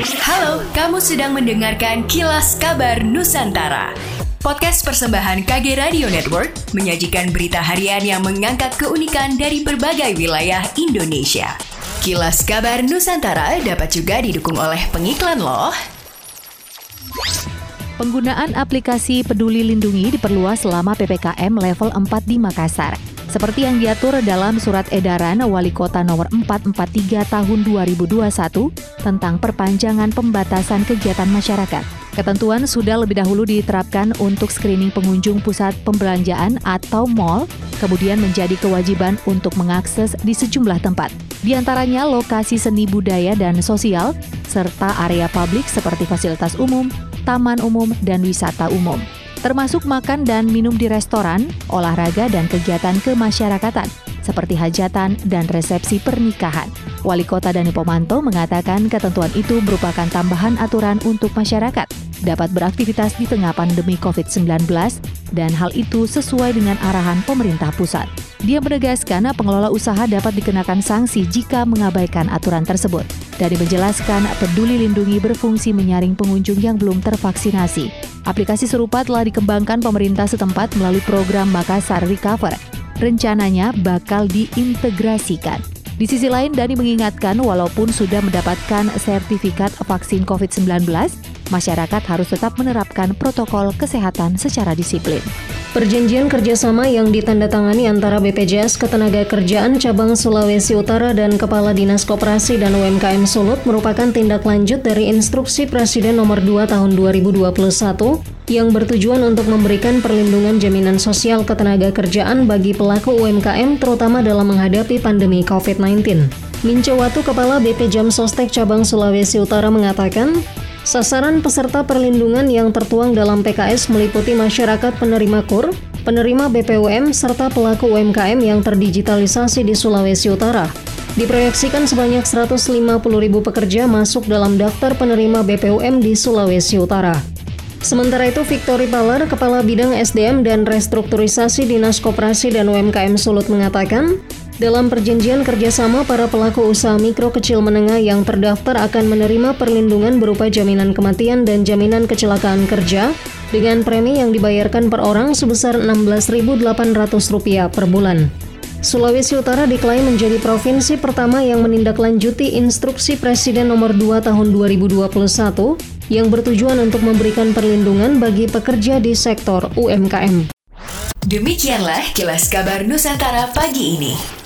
Halo, kamu sedang mendengarkan Kilas Kabar Nusantara. Podcast persembahan KG Radio Network menyajikan berita harian yang mengangkat keunikan dari berbagai wilayah Indonesia. Kilas Kabar Nusantara dapat juga didukung oleh pengiklan loh. Penggunaan aplikasi Peduli Lindungi diperluas selama PPKM level 4 di Makassar seperti yang diatur dalam Surat Edaran Wali Kota Nomor 443 Tahun 2021 tentang perpanjangan pembatasan kegiatan masyarakat. Ketentuan sudah lebih dahulu diterapkan untuk screening pengunjung pusat pembelanjaan atau mall, kemudian menjadi kewajiban untuk mengakses di sejumlah tempat. Di antaranya lokasi seni budaya dan sosial, serta area publik seperti fasilitas umum, taman umum, dan wisata umum termasuk makan dan minum di restoran, olahraga dan kegiatan kemasyarakatan, seperti hajatan dan resepsi pernikahan. Wali Kota Dani Pomanto mengatakan ketentuan itu merupakan tambahan aturan untuk masyarakat dapat beraktivitas di tengah pandemi COVID-19 dan hal itu sesuai dengan arahan pemerintah pusat. Dia menegaskan pengelola usaha dapat dikenakan sanksi jika mengabaikan aturan tersebut. Dari menjelaskan, Peduli Lindungi berfungsi menyaring pengunjung yang belum tervaksinasi Aplikasi serupa telah dikembangkan pemerintah setempat melalui program Makassar Recover. Rencananya bakal diintegrasikan. Di sisi lain, Dani mengingatkan walaupun sudah mendapatkan sertifikat vaksin COVID-19, masyarakat harus tetap menerapkan protokol kesehatan secara disiplin. Perjanjian kerjasama yang ditandatangani antara BPJS Ketenagakerjaan Cabang Sulawesi Utara dan Kepala Dinas Koperasi dan UMKM Sulut merupakan tindak lanjut dari Instruksi Presiden Nomor 2 Tahun 2021 yang bertujuan untuk memberikan perlindungan jaminan sosial ketenagakerjaan bagi pelaku UMKM terutama dalam menghadapi pandemi COVID-19. Minco Watu, Kepala BP Jam Sostek Cabang Sulawesi Utara mengatakan, Sasaran peserta perlindungan yang tertuang dalam PKS meliputi masyarakat penerima KUR, penerima BPUM, serta pelaku UMKM yang terdigitalisasi di Sulawesi Utara. Diproyeksikan sebanyak 150 ribu pekerja masuk dalam daftar penerima BPUM di Sulawesi Utara. Sementara itu, Victory Palar, Kepala Bidang SDM dan Restrukturisasi Dinas Koperasi dan UMKM Sulut mengatakan, dalam perjanjian kerjasama, para pelaku usaha mikro kecil menengah yang terdaftar akan menerima perlindungan berupa jaminan kematian dan jaminan kecelakaan kerja dengan premi yang dibayarkan per orang sebesar Rp16.800 per bulan. Sulawesi Utara diklaim menjadi provinsi pertama yang menindaklanjuti instruksi Presiden nomor 2 tahun 2021 yang bertujuan untuk memberikan perlindungan bagi pekerja di sektor UMKM. Demikianlah kilas kabar Nusantara pagi ini.